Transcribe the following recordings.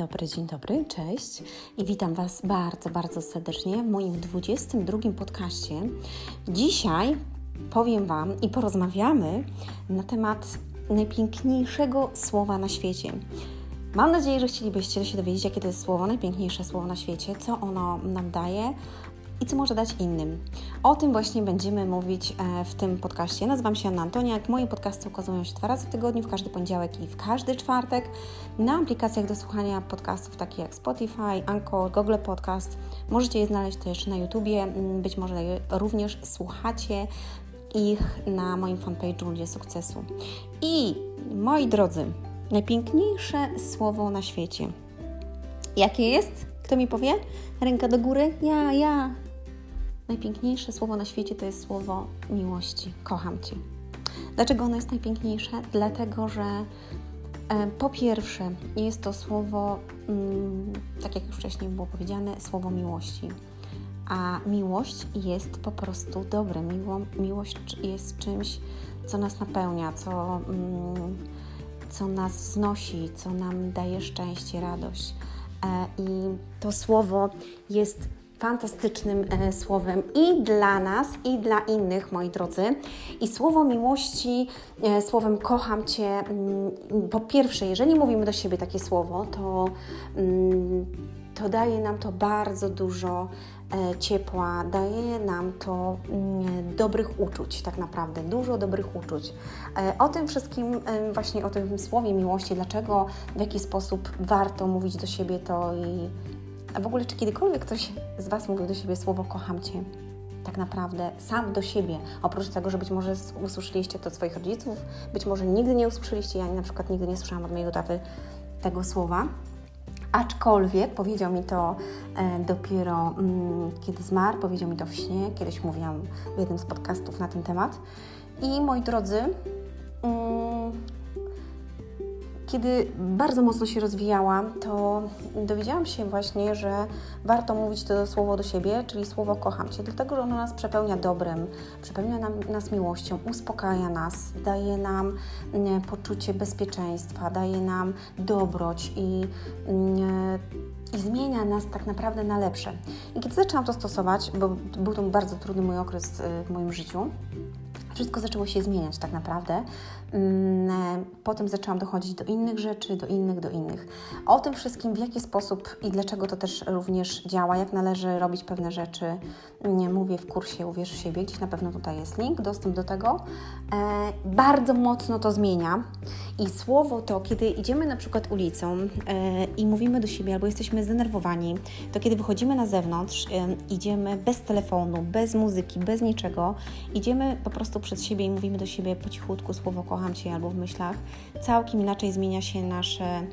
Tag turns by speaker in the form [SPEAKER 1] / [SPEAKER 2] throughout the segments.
[SPEAKER 1] dobry, dzień dobry, cześć i witam Was bardzo, bardzo serdecznie w moim 22 podcaście. Dzisiaj powiem Wam i porozmawiamy na temat najpiękniejszego słowa na świecie. Mam nadzieję, że chcielibyście się dowiedzieć, jakie to jest słowo, najpiękniejsze słowo na świecie, co ono nam daje, i co może dać innym. O tym właśnie będziemy mówić e, w tym podcaście. Nazywam się Anna Antoniak. Moje podcasty ukazują się dwa razy w tygodniu, w każdy poniedziałek i w każdy czwartek na aplikacjach do słuchania podcastów takich jak Spotify, Anchor, Google Podcast. Możecie je znaleźć też na YouTubie. Mm, być może również słuchacie ich na moim fanpage'u Ludzie Sukcesu. I moi drodzy, najpiękniejsze słowo na świecie. Jakie jest? Kto mi powie? Ręka do góry? Ja, ja. Najpiękniejsze słowo na świecie to jest słowo miłości. Kocham Cię. Dlaczego ono jest najpiękniejsze? Dlatego, że e, po pierwsze jest to słowo, mm, tak jak już wcześniej było powiedziane, słowo miłości. A miłość jest po prostu dobre. Miło, miłość jest czymś, co nas napełnia, co, mm, co nas znosi, co nam daje szczęście, radość. E, I to słowo jest fantastycznym e, słowem i dla nas, i dla innych, moi drodzy. I słowo miłości, e, słowem kocham Cię, mm, po pierwsze, jeżeli mówimy do siebie takie słowo, to, mm, to daje nam to bardzo dużo e, ciepła, daje nam to mm, dobrych uczuć, tak naprawdę, dużo dobrych uczuć. O tym wszystkim, właśnie o tym słowie miłości, dlaczego, w jaki sposób warto mówić do siebie to i a w ogóle, czy kiedykolwiek ktoś z Was mówił do siebie słowo kocham Cię? Tak naprawdę sam do siebie. Oprócz tego, że być może usłyszeliście to od swoich rodziców, być może nigdy nie usłyszeliście, ja na przykład nigdy nie słyszałam od mojego taty tego słowa. Aczkolwiek powiedział mi to e, dopiero mm, kiedy zmarł, powiedział mi to w śnie, kiedyś mówiłam w jednym z podcastów na ten temat. I moi drodzy, mm, kiedy bardzo mocno się rozwijałam, to dowiedziałam się właśnie, że warto mówić to słowo do siebie, czyli słowo kocham Cię, dlatego że ono nas przepełnia dobrem, przepełnia nam, nas miłością, uspokaja nas, daje nam nie, poczucie bezpieczeństwa, daje nam dobroć i, nie, i zmienia nas tak naprawdę na lepsze. I kiedy zaczęłam to stosować, bo był to bardzo trudny mój okres y, w moim życiu, wszystko zaczęło się zmieniać tak naprawdę. Mm, e, potem zaczęłam dochodzić do innych rzeczy, do innych, do innych. O tym wszystkim, w jaki sposób i dlaczego to też również działa, jak należy robić pewne rzeczy, nie mówię w kursie Uwierz w siebie, gdzieś na pewno tutaj jest link, dostęp do tego. E, bardzo mocno to zmienia i słowo to, kiedy idziemy na przykład ulicą e, i mówimy do siebie albo jesteśmy zdenerwowani, to kiedy wychodzimy na zewnątrz, idziemy bez telefonu, bez muzyki, bez niczego, idziemy po prostu przed siebie i mówimy do siebie po cichutku słowo kocham Cię albo w myślach, całkiem inaczej zmienia się nasze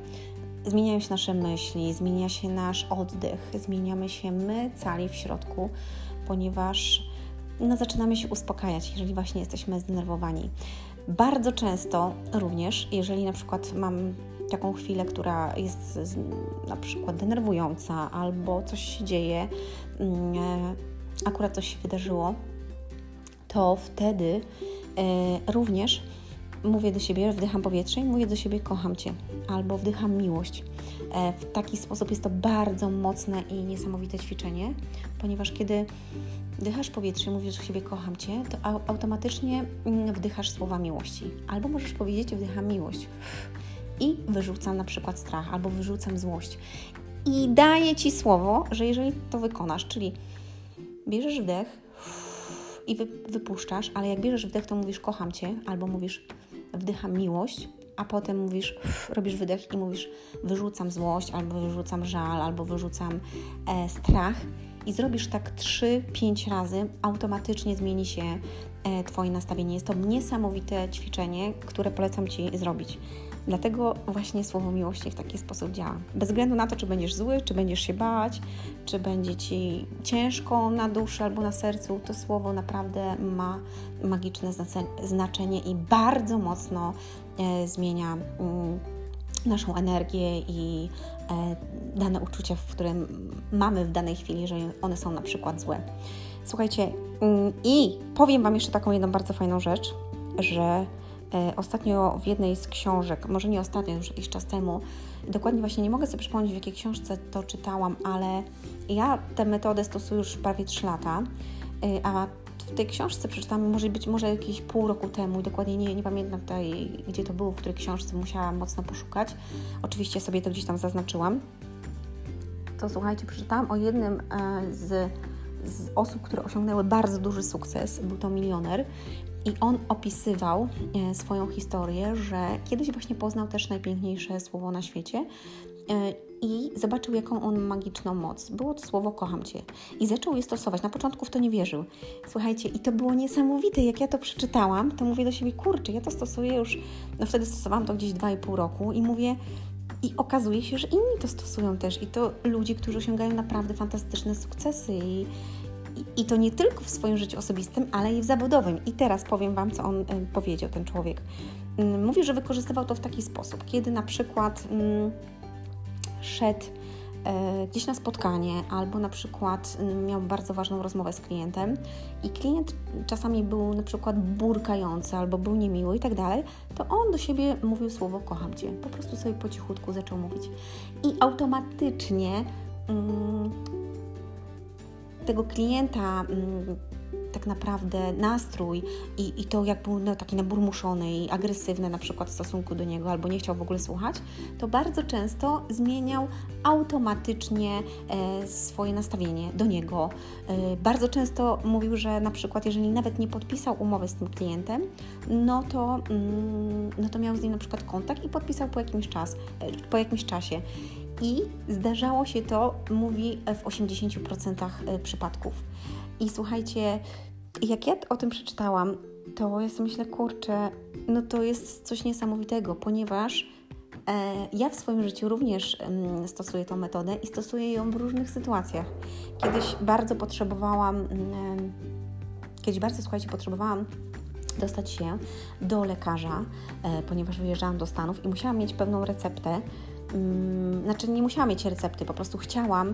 [SPEAKER 1] zmieniają się nasze myśli, zmienia się nasz oddech, zmieniamy się my cali w środku, ponieważ no, zaczynamy się uspokajać, jeżeli właśnie jesteśmy zdenerwowani. Bardzo często również, jeżeli na przykład mam taką chwilę, która jest na przykład denerwująca albo coś się dzieje, mm, e, akurat coś się wydarzyło, to wtedy e, również mówię do siebie, wdycham powietrze i mówię do siebie kocham Cię albo wdycham miłość. E, w taki sposób jest to bardzo mocne i niesamowite ćwiczenie, ponieważ kiedy wdychasz powietrze i mówisz do siebie kocham Cię, to automatycznie mm, wdychasz słowa miłości. Albo możesz powiedzieć wdycham miłość i wyrzucam na przykład strach, albo wyrzucam złość. I daję Ci słowo, że jeżeli to wykonasz, czyli bierzesz wdech i wypuszczasz, ale jak bierzesz wdech, to mówisz kocham Cię, albo mówisz wdycham miłość, a potem mówisz, robisz wydech i mówisz wyrzucam złość, albo wyrzucam żal, albo wyrzucam e, strach i zrobisz tak 3-5 razy, automatycznie zmieni się e, Twoje nastawienie. Jest to niesamowite ćwiczenie, które polecam Ci zrobić. Dlatego właśnie słowo miłości w taki sposób działa. Bez względu na to, czy będziesz zły, czy będziesz się bać, czy będzie ci ciężko na duszy albo na sercu, to słowo naprawdę ma magiczne znaczenie i bardzo mocno e, zmienia mm, naszą energię i e, dane uczucia, w które mamy w danej chwili, jeżeli one są na przykład złe. Słuchajcie, mm, i powiem Wam jeszcze taką jedną bardzo fajną rzecz, że ostatnio w jednej z książek, może nie ostatnio, już jakiś czas temu, dokładnie właśnie nie mogę sobie przypomnieć, w jakiej książce to czytałam, ale ja tę metodę stosuję już prawie 3 lata, e, a w tej książce przeczytałam może być może jakieś pół roku temu, dokładnie nie, nie pamiętam tutaj, gdzie to było, w której książce musiałam mocno poszukać. Oczywiście sobie to gdzieś tam zaznaczyłam. To słuchajcie, przeczytałam o jednym e, z, z osób, które osiągnęły bardzo duży sukces. Był to milioner i on opisywał e, swoją historię, że kiedyś właśnie poznał też najpiękniejsze słowo na świecie e, i zobaczył, jaką on ma magiczną moc. Było to słowo kocham Cię. I zaczął je stosować. Na początku w to nie wierzył. Słuchajcie, i to było niesamowite. Jak ja to przeczytałam, to mówię do siebie, kurczę, ja to stosuję już, no wtedy stosowałam to gdzieś 2,5 roku i mówię, i okazuje się, że inni to stosują też. I to ludzie, którzy osiągają naprawdę fantastyczne sukcesy. I, i, to nie tylko w swoim życiu osobistym, ale i w zawodowym. I teraz powiem Wam, co on powiedział, ten człowiek. Y, mówi, że wykorzystywał to w taki sposób, kiedy na przykład y, szedł e, gdzieś na spotkanie, albo na przykład miał bardzo ważną rozmowę z klientem i klient czasami był na przykład burkający albo był niemiły i tak dalej, to on do siebie mówił słowo kocham Cię. Po prostu sobie po cichutku zaczął mówić. I automatycznie mm, tego klienta mm, tak naprawdę nastrój i, i to, jak był no, taki naburmuszony i agresywny na przykład w stosunku do niego, albo nie chciał w ogóle słuchać, to bardzo często zmieniał automatycznie e, swoje nastawienie do niego. E, bardzo często mówił, że na przykład, jeżeli nawet nie podpisał umowy z tym klientem, no to, mm, no to miał z nim na przykład kontakt i podpisał po jakimś, czas, e, po jakimś czasie. I zdarzało się to, mówi, w 80% e, przypadków. I słuchajcie, jak ja o tym przeczytałam, to ja sobie myślę, kurczę, no to jest coś niesamowitego, ponieważ e, ja w swoim życiu również mm, stosuję tą metodę i stosuję ją w różnych sytuacjach. Kiedyś bardzo potrzebowałam, mm, kiedyś bardzo, słuchajcie, potrzebowałam dostać się do lekarza, e, ponieważ wyjeżdżałam do Stanów i musiałam mieć pewną receptę znaczy nie musiałam mieć recepty, po prostu chciałam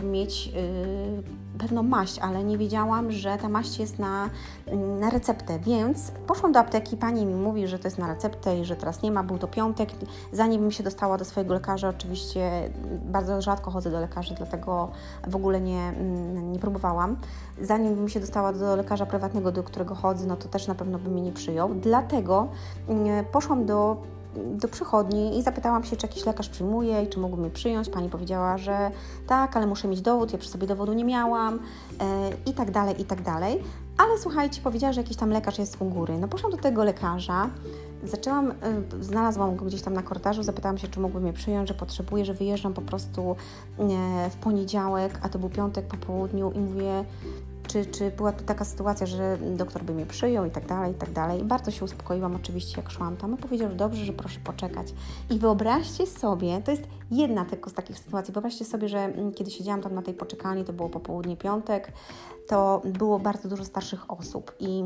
[SPEAKER 1] y, mieć y, pewną maść, ale nie wiedziałam, że ta maść jest na, mm, na receptę, więc poszłam do apteki, pani mi mówi, że to jest na receptę i że teraz nie ma, był to piątek, zanim bym się dostała do swojego lekarza, oczywiście bardzo rzadko chodzę do lekarzy, dlatego w ogóle nie, mm, nie próbowałam, zanim bym się dostała do lekarza prywatnego, do którego chodzę, no to też na pewno by mnie nie przyjął, dlatego poszłam do do przychodni i zapytałam się, czy jakiś lekarz przyjmuje i czy mógł mnie przyjąć. Pani powiedziała, że tak, ale muszę mieć dowód, ja przy sobie dowodu nie miałam e, i tak dalej, i tak dalej. Ale słuchajcie, powiedziała, że jakiś tam lekarz jest u góry. No poszłam do tego lekarza, zaczęłam, e, znalazłam go gdzieś tam na korytarzu, zapytałam się, czy mógłby mnie przyjąć, że potrzebuję, że wyjeżdżam po prostu e, w poniedziałek, a to był piątek po południu i mówię, czy, czy była tu taka sytuacja, że doktor by mnie przyjął i tak dalej, i tak dalej. Bardzo się uspokoiłam oczywiście, jak szłam tam. powiedział, że dobrze, że proszę poczekać. I wyobraźcie sobie, to jest jedna tylko z takich sytuacji, wyobraźcie sobie, że mm, kiedy siedziałam tam na tej poczekalni, to było popołudnie piątek, to było bardzo dużo starszych osób i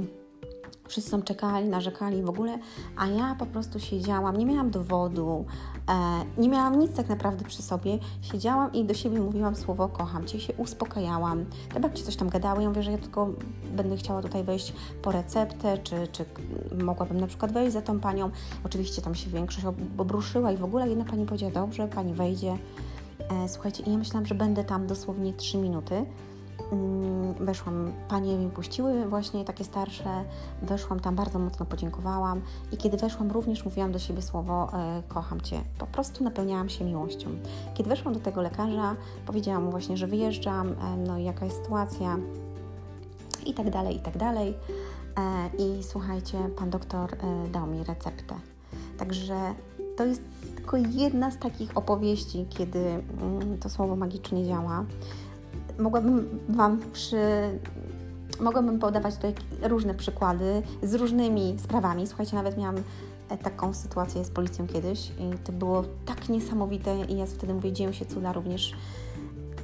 [SPEAKER 1] Wszyscy tam czekali, narzekali w ogóle, a ja po prostu siedziałam, nie miałam dowodu, e, nie miałam nic tak naprawdę przy sobie. Siedziałam i do siebie mówiłam słowo kocham cię, się uspokajałam. Te babci coś tam gadały, ja mówię, że ja tylko będę chciała tutaj wejść po receptę, czy, czy mogłabym na przykład wejść za tą panią. Oczywiście tam się większość obruszyła i w ogóle jedna pani powiedziała, dobrze, pani wejdzie. E, słuchajcie, i ja myślałam, że będę tam dosłownie 3 minuty. Mm, weszłam, panie mi puściły właśnie takie starsze, weszłam tam, bardzo mocno podziękowałam i kiedy weszłam również mówiłam do siebie słowo e, kocham Cię, po prostu napełniałam się miłością. Kiedy weszłam do tego lekarza, powiedziałam mu właśnie, że wyjeżdżam, e, no i jaka jest sytuacja i tak dalej, i tak dalej. E, I słuchajcie, pan doktor dał mi receptę. Także to jest tylko jedna z takich opowieści, kiedy mm, to słowo magicznie działa mogłabym Wam przy... Mogłabym podawać tutaj różne przykłady z różnymi sprawami. Słuchajcie, nawet miałam e, taką sytuację z policją kiedyś i to było tak niesamowite i ja wtedy mówię, dzieją się cuda również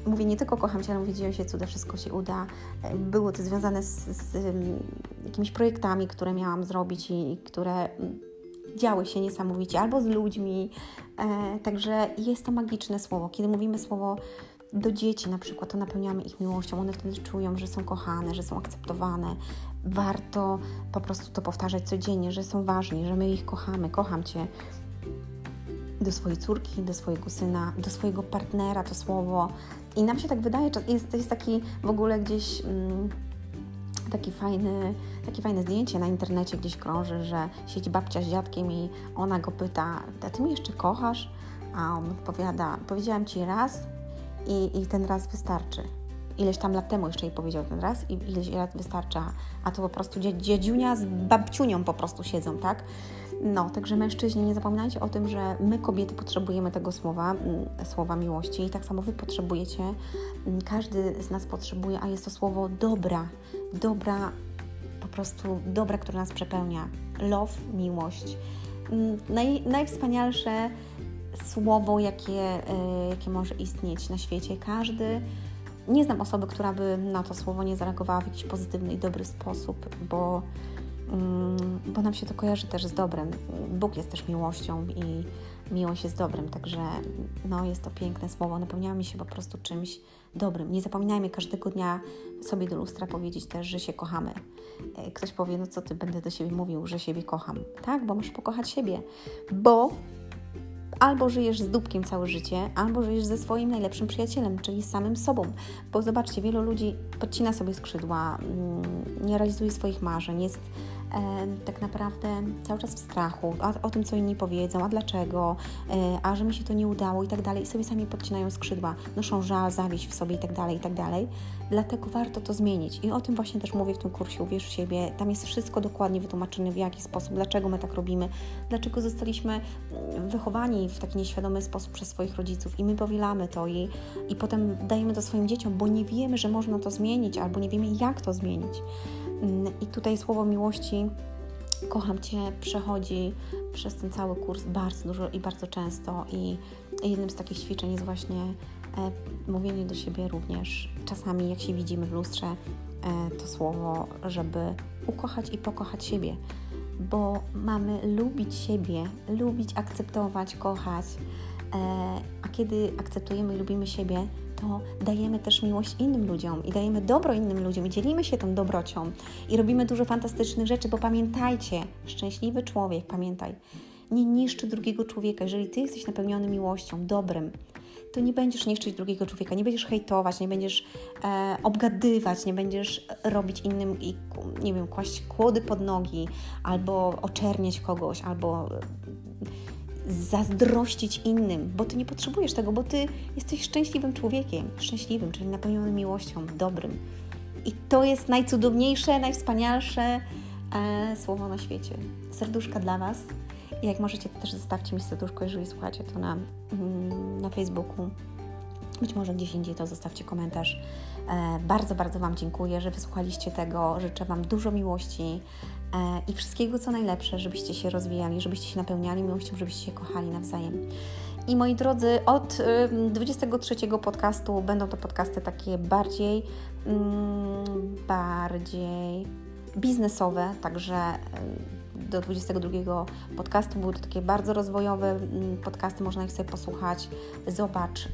[SPEAKER 1] mówię nie tylko kocham Cię, ale mówię, dzieją się cuda, wszystko się uda. E, było to związane z, z jakimiś projektami, które miałam zrobić i które działy się niesamowicie, albo z ludźmi. E, także jest to magiczne słowo. Kiedy mówimy słowo do dzieci na przykład, to napełniamy ich miłością, one wtedy czują, że są kochane, że są akceptowane. Warto po prostu to powtarzać codziennie, że są ważni, że my ich kochamy, kocham Cię. Do swojej córki, do swojego syna, do swojego partnera to słowo. I nam się tak wydaje, jest, jest taki w ogóle gdzieś. Mm, taki fajny, takie fajne zdjęcie na internecie gdzieś krąży, że siedzi babcia z dziadkiem i ona go pyta, a ty mnie jeszcze kochasz? A on odpowiada, powiedziałam ci raz i, i ten raz wystarczy. Ileś tam lat temu jeszcze jej powiedział ten raz i ileś lat wystarcza, a to po prostu dziedziunia z babciunią po prostu siedzą, tak? No, także mężczyźni, nie zapominajcie o tym, że my kobiety potrzebujemy tego słowa, słowa miłości i tak samo Wy potrzebujecie, każdy z nas potrzebuje, a jest to słowo dobra, dobra, po prostu dobra, które nas przepełnia. Love, miłość. Naj, najwspanialsze słowo, jakie, e, jakie może istnieć na świecie. Każdy, nie znam osoby, która by na to słowo nie zareagowała w jakiś pozytywny i dobry sposób, bo, mm, bo nam się to kojarzy też z dobrem. Bóg jest też miłością i miłość jest dobrem, także no, jest to piękne słowo. Napełniamy mi się po prostu czymś dobrym. Nie zapominajmy każdego dnia sobie do lustra powiedzieć też, że się kochamy. E, ktoś powie, no co ty będę do siebie mówił, że siebie kocham. Tak, bo masz pokochać siebie, bo albo żyjesz z dupkiem całe życie, albo żyjesz ze swoim najlepszym przyjacielem, czyli samym sobą. Bo zobaczcie, wielu ludzi podcina sobie skrzydła, mm, nie realizuje swoich marzeń, jest tak naprawdę cały czas w strachu a, o tym, co inni powiedzą, a dlaczego, a że mi się to nie udało i tak dalej, i sobie sami podcinają skrzydła, noszą żal, zawiść w sobie i tak dalej, i tak dalej. Dlatego warto to zmienić. I o tym właśnie też mówię w tym kursie Uwierz w siebie. Tam jest wszystko dokładnie wytłumaczone, w jaki sposób, dlaczego my tak robimy, dlaczego zostaliśmy mm, wychowani w taki nieświadomy sposób przez swoich rodziców i my powielamy to i, i potem dajemy to swoim dzieciom, bo nie wiemy, że można to zmienić albo nie wiemy, jak to zmienić. Mm, I tutaj słowo miłości kocham Cię przechodzi przez ten cały kurs bardzo dużo i bardzo często. I jednym z takich ćwiczeń jest właśnie e, mówienie do siebie również. Czasami jak się widzimy w lustrze e, to słowo, żeby ukochać i pokochać siebie, bo mamy lubić siebie, lubić, akceptować, kochać, e, a kiedy akceptujemy i lubimy siebie, to dajemy też miłość innym ludziom i dajemy dobro innym ludziom i dzielimy się tą dobrocią i robimy dużo fantastycznych rzeczy, bo pamiętajcie, szczęśliwy człowiek, pamiętaj, nie niszczy drugiego człowieka. Jeżeli ty jesteś napełniony miłością, dobrem, to nie będziesz niszczyć drugiego człowieka, nie będziesz hejtować, nie będziesz e, obgadywać, nie będziesz robić innym i, nie wiem, kłaść kłody pod nogi, albo oczerniać kogoś, albo zazdrościć innym, bo ty nie potrzebujesz tego, bo ty jesteś szczęśliwym człowiekiem, szczęśliwym, czyli napełnionym miłością, dobrym. I to jest najcudowniejsze, najwspanialsze e, słowo na świecie. Serduszka dla Was. I jak możecie, to też zostawcie mi serduszko, jeżeli słuchacie to na, mm, na Facebooku. Być może gdzieś indziej to zostawcie komentarz. E, bardzo, bardzo Wam dziękuję, że wysłuchaliście tego. Życzę Wam dużo miłości, i wszystkiego co najlepsze, żebyście się rozwijali, żebyście się napełniali miłością, żebyście się kochali nawzajem. I moi drodzy, od 23 podcastu będą to podcasty takie bardziej, mm, bardziej biznesowe, także do 22 podcastu były to takie bardzo rozwojowe mm, podcasty, można ich sobie posłuchać. Zobacz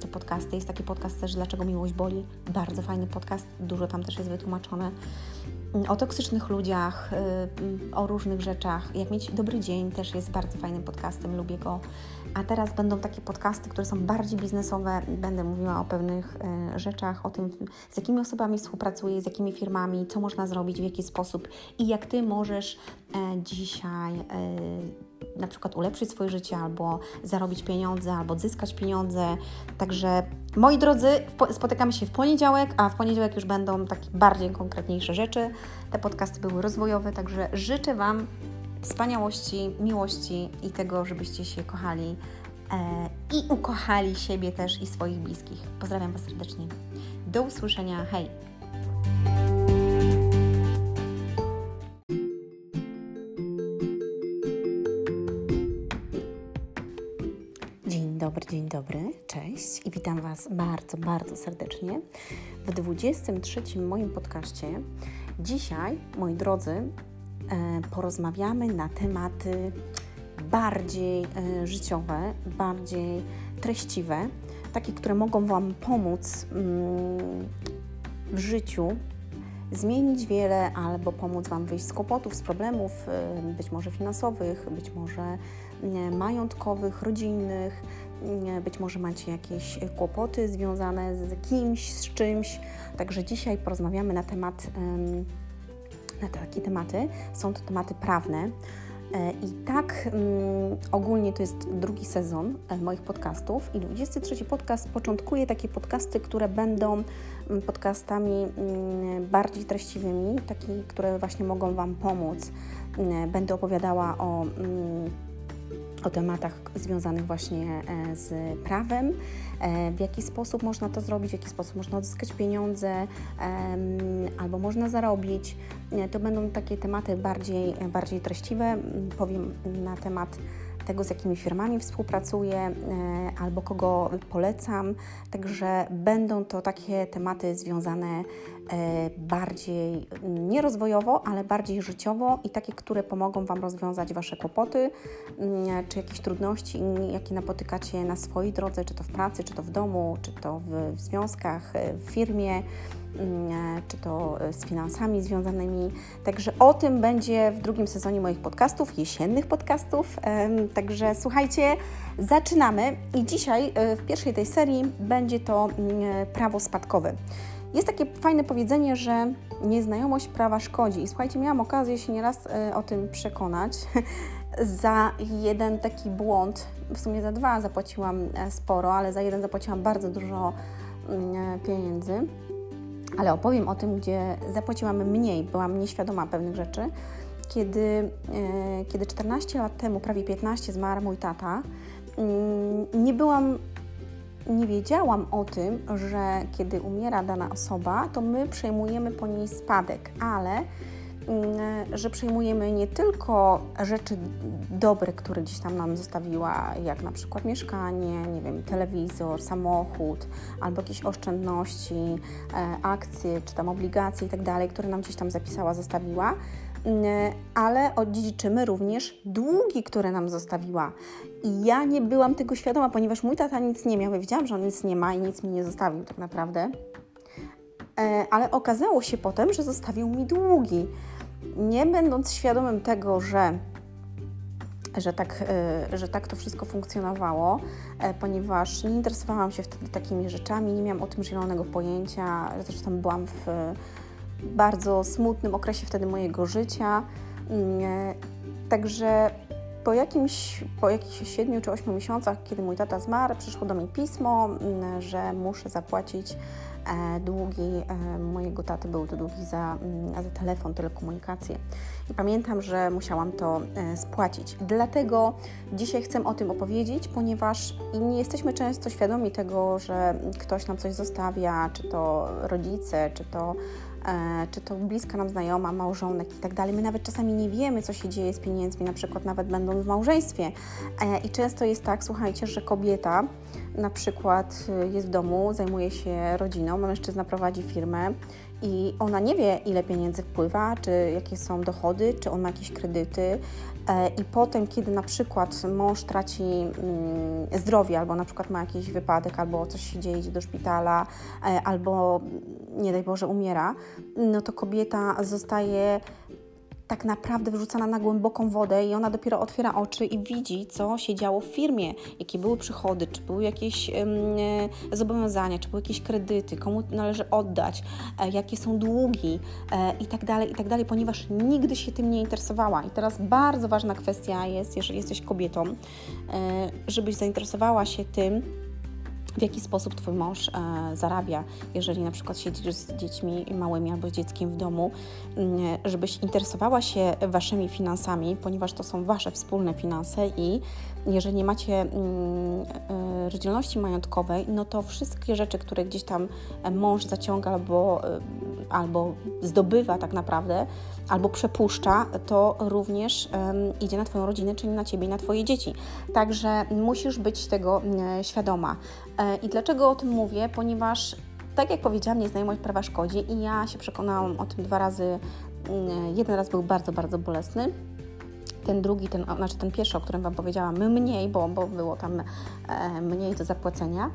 [SPEAKER 1] te podcasty. Jest taki podcast też Dlaczego miłość boli. Bardzo fajny podcast, dużo tam też jest wytłumaczone o toksycznych ludziach, y, o różnych rzeczach. Jak mieć dobry dzień też jest bardzo fajnym podcastem, lubię go. A teraz będą takie podcasty, które są bardziej biznesowe. Będę mówiła o pewnych y, rzeczach, o tym, z jakimi osobami współpracuję, z jakimi firmami, co można zrobić, w jaki sposób i jak Ty możesz e, dzisiaj e, na przykład ulepszyć swoje życie, albo zarobić pieniądze, albo zyskać pieniądze. Także moi drodzy, spotykamy się w poniedziałek, a w poniedziałek już będą takie bardziej konkretniejsze rzeczy. Te podcasty były rozwojowe, także życzę Wam wspaniałości, miłości i tego, żebyście się kochali e, i ukochali siebie też i swoich bliskich. Pozdrawiam Was serdecznie. Do usłyszenia. Hej! dobry, dzień dobry, cześć i witam Was bardzo, bardzo serdecznie w 23 moim podcaście. Dzisiaj, moi drodzy, porozmawiamy na tematy bardziej e, życiowe, bardziej treściwe, takie, które mogą Wam pomóc mm, w życiu, zmienić wiele albo pomóc Wam wyjść z kłopotów, z problemów, y, być może finansowych, być może majątkowych, rodzinnych, być może macie jakieś kłopoty związane z kimś, z czymś. Także dzisiaj porozmawiamy na temat, na takie tematy. Są to tematy prawne. E, I tak um, ogólnie to jest drugi sezon e, moich podcastów i 23 podcast początkuje takie podcasty, które będą podcastami um, bardziej treściwymi, takie, które właśnie mogą Wam pomóc. Będę opowiadała o o tematach związanych właśnie e, z prawem, e, w jaki sposób można to zrobić, w jaki sposób można odzyskać pieniądze albo można zarobić. E, to będą takie tematy bardziej, bardziej treściwe. Powiem na temat tego, z jakimi firmami współpracuję e, albo kogo polecam. Także będą to takie tematy związane e, bardziej mm, nie rozwojowo, ale bardziej życiowo i takie, które pomogą Wam rozwiązać Wasze kłopoty mm, czy jakieś trudności, jakie napotykacie na swojej drodze, czy to w pracy, czy to w domu, czy to w, związkach, e, w firmie. Czy to e, z finansami związanymi. Także o tym będzie w drugim sezonie moich podcastów, jesiennych podcastów. Także słuchajcie, zaczynamy i dzisiaj e, w pierwszej tej serii będzie to mm, prawo spadkowe. Jest takie fajne powiedzenie, że nieznajomość prawa szkodzi. I słuchajcie, miałam okazję się nieraz e, o tym przekonać. za jeden taki błąd, w sumie za dwa zapłaciłam sporo, ale za jeden zapłaciłam bardzo dużo mm, pieniędzy ale opowiem o tym, gdzie zapłaciłam mniej, byłam nieświadoma pewnych rzeczy. Kiedy, e, kiedy 14 lat temu, prawie 15, zmarł mój tata, mm, nie byłam, nie wiedziałam o tym, że kiedy umiera dana osoba, to my przejmujemy po niej spadek, ale że przejmujemy nie tylko rzeczy dobre, które gdzieś tam nam zostawiła, jak na przykład mieszkanie, nie wiem, telewizor, samochód, albo jakieś oszczędności, e, akcje, czy tam obligacje i tak dalej, które nam gdzieś tam zapisała, zostawiła, mm, ale odziedziczymy również długi, które nam zostawiła. I ja nie byłam tego świadoma, ponieważ mój tata nic nie miał. Ja wiedziałam, że on nic nie ma i nic mi nie zostawił tak naprawdę. E, ale okazało się potem, że zostawił mi długi nie będąc świadomym tego, że że tak, e, że tak to wszystko funkcjonowało, e, ponieważ nie interesowałam się wtedy takimi rzeczami, nie miałam o tym zielonego pojęcia. Zresztą byłam w bardzo smutnym okresie wtedy mojego życia. Mm, e, także po jakimś, po jakichś 7 czy 8 miesiącach, kiedy mój tata zmarł, przyszło do mnie pismo, mm, że muszę zapłacić E, długi e, mojego taty był to długi za, mm, za telefon, telekomunikację. I pamiętam, że musiałam to e, spłacić. Dlatego dzisiaj chcę o tym opowiedzieć, ponieważ nie jesteśmy często świadomi tego, że ktoś nam coś zostawia, czy to rodzice, czy to czy to bliska nam znajoma, małżonek i tak dalej. My nawet czasami nie wiemy, co się dzieje z pieniędzmi, na przykład nawet będąc w małżeństwie. I często jest tak, słuchajcie, że kobieta na przykład y, jest w domu, zajmuje się rodziną, mężczyzna prowadzi firmę i ona nie wie, ile pieniędzy wpływa, czy jakie są dochody, czy on ma jakieś kredyty. E, I potem, kiedy na przykład mąż traci mm, zdrowie, albo na przykład ma jakiś wypadek, albo coś się dzieje, idzie do szpitala, e, albo nie daj Boże umiera, no to kobieta zostaje tak naprawdę wyrzucana na głęboką wodę i ona dopiero otwiera oczy i widzi, co się działo w firmie, jakie były przychody, czy były jakieś e, zobowiązania, czy były jakieś kredyty, komu należy oddać, e, jakie są długi e, i tak dalej, i tak ponieważ nigdy się tym nie interesowała. I teraz bardzo ważna kwestia jest, jeżeli jesteś kobietą, e, żebyś zainteresowała się tym, w jaki sposób Twój mąż e, zarabia, jeżeli na przykład siedzisz z dziećmi małymi albo z dzieckiem w domu, mm, żebyś interesowała się Waszymi finansami, ponieważ to są Wasze wspólne finanse i jeżeli nie macie mm, e, rozdzielności majątkowej, no to wszystkie rzeczy, które gdzieś tam mąż zaciąga albo, e, albo zdobywa tak naprawdę, albo przepuszcza, to również idzie na Twoją rodzinę, czyli na Ciebie i na Twoje dzieci. Także musisz być tego mm, świadoma. E, I dlaczego o tym mówię? Ponieważ, tak jak powiedziałam, nieznajomość prawa szkodzi i ja się przekonałam o tym dwa razy. Mm, jeden raz był bardzo, bardzo bolesny. Ten drugi, ten, znaczy ten pierwszy, o którym Wam powiedziałam, mniej, bo, bo było tam e, mniej do zapłacenia.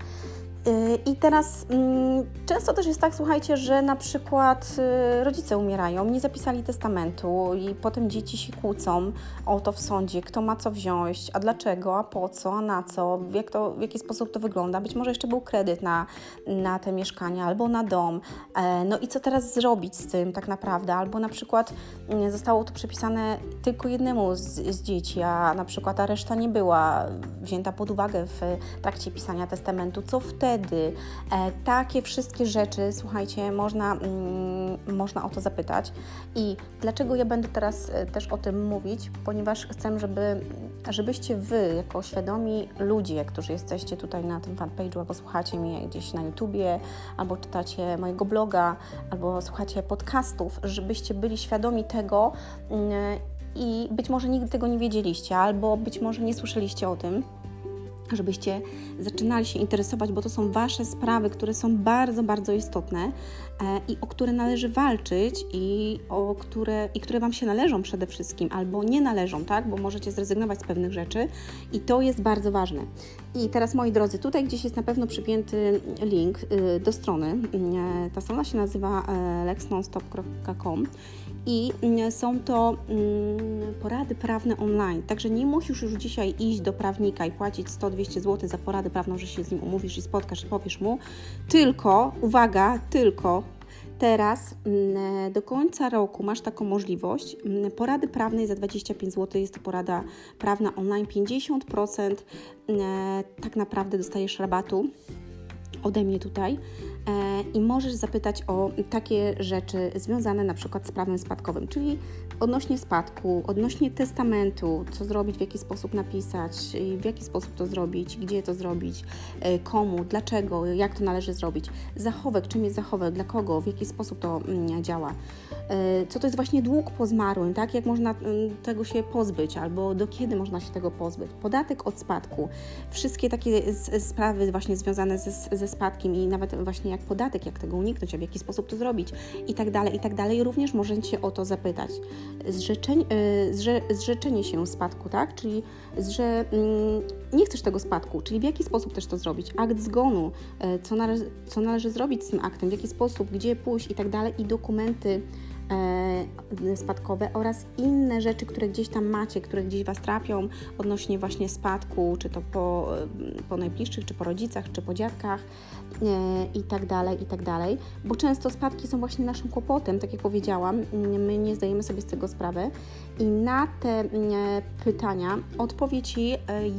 [SPEAKER 1] Y, I teraz mm, często też jest tak, słuchajcie, że na przykład y, rodzice umierają, nie zapisali testamentu i potem dzieci się kłócą o to w sądzie, kto ma co wziąć, a dlaczego, a po co, a na co, jak to, w jaki sposób to wygląda. Być może jeszcze był kredyt na, na te mieszkania albo na dom. E, no i co teraz zrobić z tym tak naprawdę? Albo na przykład mm, zostało to przypisane tylko jednemu z, z dzieci, a na przykład ta reszta nie była wzięta pod uwagę w trakcie pisania testamentu. Co wtedy? Wtedy. E, takie wszystkie rzeczy, słuchajcie, można, mm, można o to zapytać. I dlaczego ja będę teraz e, też o tym mówić? Ponieważ chcę, żeby, żebyście Wy, jako świadomi ludzie, którzy jesteście tutaj na tym fanpage'u, albo słuchacie mnie gdzieś na YouTubie, albo czytacie mojego bloga, albo słuchacie podcastów, żebyście byli świadomi tego, mm, i być może nigdy tego nie wiedzieliście, albo być może nie słyszeliście o tym żebyście zaczynali się interesować, bo to są Wasze sprawy, które są bardzo, bardzo istotne e, i o które należy walczyć i, o które, i które Wam się należą przede wszystkim, albo nie należą, tak? Bo możecie zrezygnować z pewnych rzeczy i to jest bardzo ważne. I teraz, moi drodzy, tutaj gdzieś jest na pewno przypięty link y, do strony. E, ta strona się nazywa e, lexnonstop.com i są to mm, porady prawne online. Także nie musisz już dzisiaj iść do prawnika i płacić 100-200 zł za poradę prawną, że się z nim umówisz i spotkasz i powiesz mu, tylko, uwaga, tylko Teraz mm, do końca roku masz taką możliwość. Porady prawnej za 25 zł jest to porada prawna online. 50% tak naprawdę dostajesz rabatu ode mnie tutaj. E, i możesz zapytać o takie rzeczy związane na przykład z prawem spadkowym, czyli odnośnie spadku, odnośnie testamentu, co zrobić, w jaki sposób napisać, w jaki sposób to zrobić, gdzie to zrobić, e, komu, dlaczego, jak to należy zrobić. Zachowek, czym jest zachowek, dla kogo, w jaki sposób to mm, działa. E, co to jest właśnie dług po zmarłym, tak? Jak można mm, tego się pozbyć, albo do kiedy można się tego pozbyć. Podatek od spadku, wszystkie takie sprawy właśnie związane ze, ze spadkiem i nawet właśnie jak podatek, jak tego uniknąć, a w jaki sposób to zrobić i tak dalej, i tak dalej. Również możecie o to zapytać. Zrzeczeń, e, zrze, zrzeczenie się spadku, tak? Czyli że mm, nie chcesz tego spadku, czyli w jaki sposób też to zrobić. Akt zgonu, e, co, nale co należy zrobić z tym aktem, w jaki sposób, gdzie pójść i tak i dokumenty E, spadkowe oraz inne rzeczy, które gdzieś tam macie, które gdzieś Was trapią odnośnie właśnie spadku, czy to po, po najbliższych, czy po rodzicach, czy po dziadkach e, i tak dalej, i tak dalej, bo często spadki są właśnie naszym kłopotem, tak jak powiedziałam, my nie zdajemy sobie z tego sprawy. I na te pytania odpowie Ci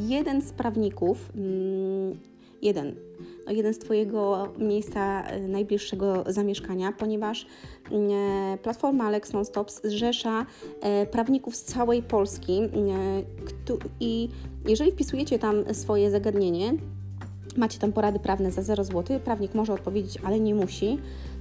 [SPEAKER 1] jeden z prawników, mm, jeden no, jeden z Twojego miejsca e, najbliższego zamieszkania, ponieważ e, platforma Alex Nonstop zrzesza e, prawników z całej Polski i jeżeli wpisujecie tam swoje zagadnienie, macie tam porady prawne za 0 zł, prawnik może odpowiedzieć, ale nie musi.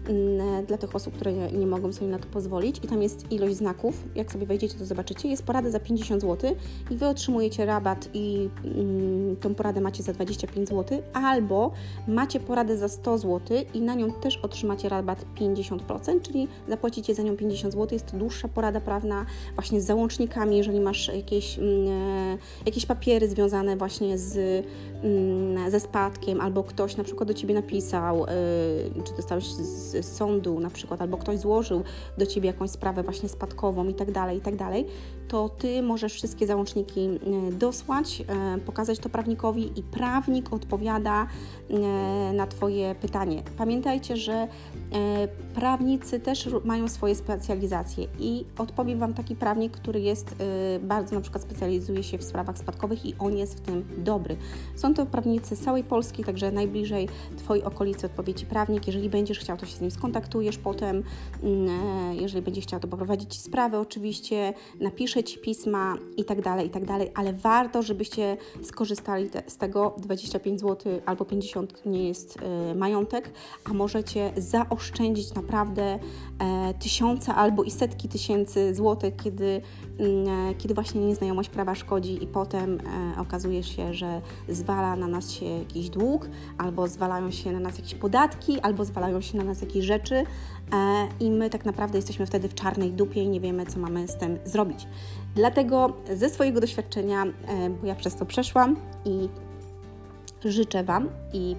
[SPEAKER 1] Mm, dla tych osób, które nie, mogą sobie na to pozwolić. I tam jest ilość znaków. Jak sobie wejdziecie, to zobaczycie. Jest porada za 50 zł i Wy otrzymujecie rabat i mm, tą poradę macie za 25 zł, albo macie poradę za 100 zł i na nią też otrzymacie rabat 50%, czyli zapłacicie za nią 50 zł. Jest to dłuższa porada prawna, właśnie z załącznikami, jeżeli masz jakieś, mm, e, jakieś papiery związane właśnie z, ze spadkiem, albo ktoś na przykład do Ciebie napisał, y, czy dostałeś z sądu na przykład, albo ktoś złożył do Ciebie jakąś sprawę właśnie spadkową i tak dalej, i tak dalej, to Ty możesz wszystkie załączniki e, dosłać, e, pokazać to prawnikowi i prawnik odpowiada na Twoje pytanie. Pamiętajcie, że prawnicy też mają swoje specjalizacje i odpowie Wam taki prawnik, który jest bardzo na przykład specjalizuje się w sprawach spadkowych i on jest w tym dobry. Są to prawnicy z całej Polski, także najbliżej Twojej okolicy odpowie Ci prawnik. Jeżeli będziesz chciał, to się z nim skontaktujesz potem. Mm, jeżeli będzie chciał, to poprowadzić sprawę oczywiście, napisze pisze Ci pisma i tak dalej, i tak dalej, ale warto, żebyście skorzystali te, z tego. 25 zł albo 50 nie jest y, majątek, a możecie zaoszczędzić naprawdę e, tysiące albo i setki tysięcy złotych, kiedy, mm, kiedy właśnie nieznajomość prawa szkodzi i potem e, okazuje się, że zwala na nas się jakiś dług, albo zwalają się na nas jakieś podatki, albo zwalają się na nas jakieś rzeczy, E, i my tak naprawdę jesteśmy wtedy w czarnej dupie i nie wiemy, co mamy z tym zrobić. Dlatego ze swojego doświadczenia, e, bo ja przez to przeszłam i życzę Wam i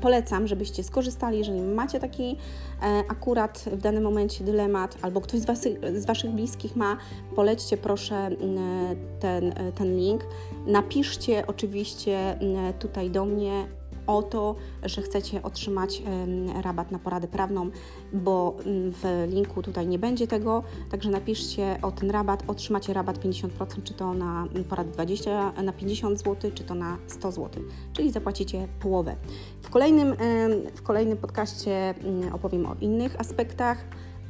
[SPEAKER 1] polecam, żebyście skorzystali, jeżeli macie taki e, akurat w danym momencie dylemat, albo ktoś z, was, z Waszych bliskich ma, polećcie proszę mm, ten, ten link. Napiszcie oczywiście mm, tutaj do mnie o to, że chcecie otrzymać rabat na poradę prawną, bo mm, w linku tutaj nie będzie tego, także napiszcie o ten rabat, otrzymacie rabat 50%, czy to na poradę 20, na 50 zł, czy to na 100 zł, czyli zapłacicie połowę. W kolejnym, w kolejnym podcaście mm, opowiem o innych aspektach.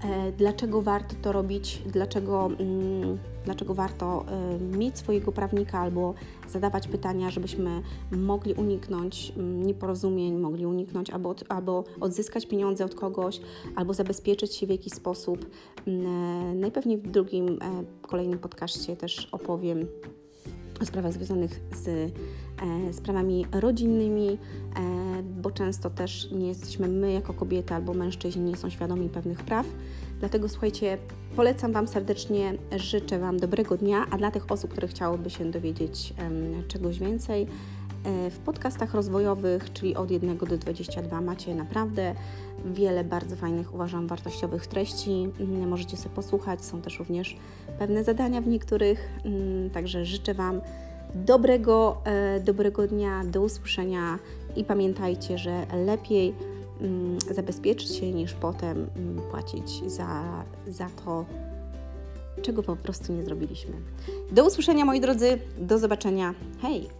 [SPEAKER 1] E, dlaczego warto to robić, dlaczego, mm, dlaczego warto e, mieć swojego prawnika albo zadawać pytania, żebyśmy mogli uniknąć mm, nieporozumień, mogli uniknąć albo, albo odzyskać pieniądze od kogoś, albo zabezpieczyć się w jakiś sposób. Mm, e, najpewniej w drugim, kolejnym podcaście też opowiem o sprawach związanych z sprawami rodzinnymi, e, bo często też nie jesteśmy my jako kobiety albo mężczyźni nie są świadomi pewnych praw. Dlatego słuchajcie, polecam Wam serdecznie, życzę Wam dobrego dnia, a dla tych osób, które chciałyby się dowiedzieć e, czegoś więcej, e, w podcastach rozwojowych, czyli od 1 do 22, macie naprawdę wiele bardzo fajnych, uważam, wartościowych treści. Mm, możecie sobie posłuchać, są też również pewne zadania w niektórych, mm, także życzę Wam dobrego, e, dobrego dnia, do usłyszenia i pamiętajcie, że lepiej mm, zabezpieczyć się niż potem płacić za, za to, czego po prostu nie zrobiliśmy. Do usłyszenia moi drodzy, do zobaczenia. Hej!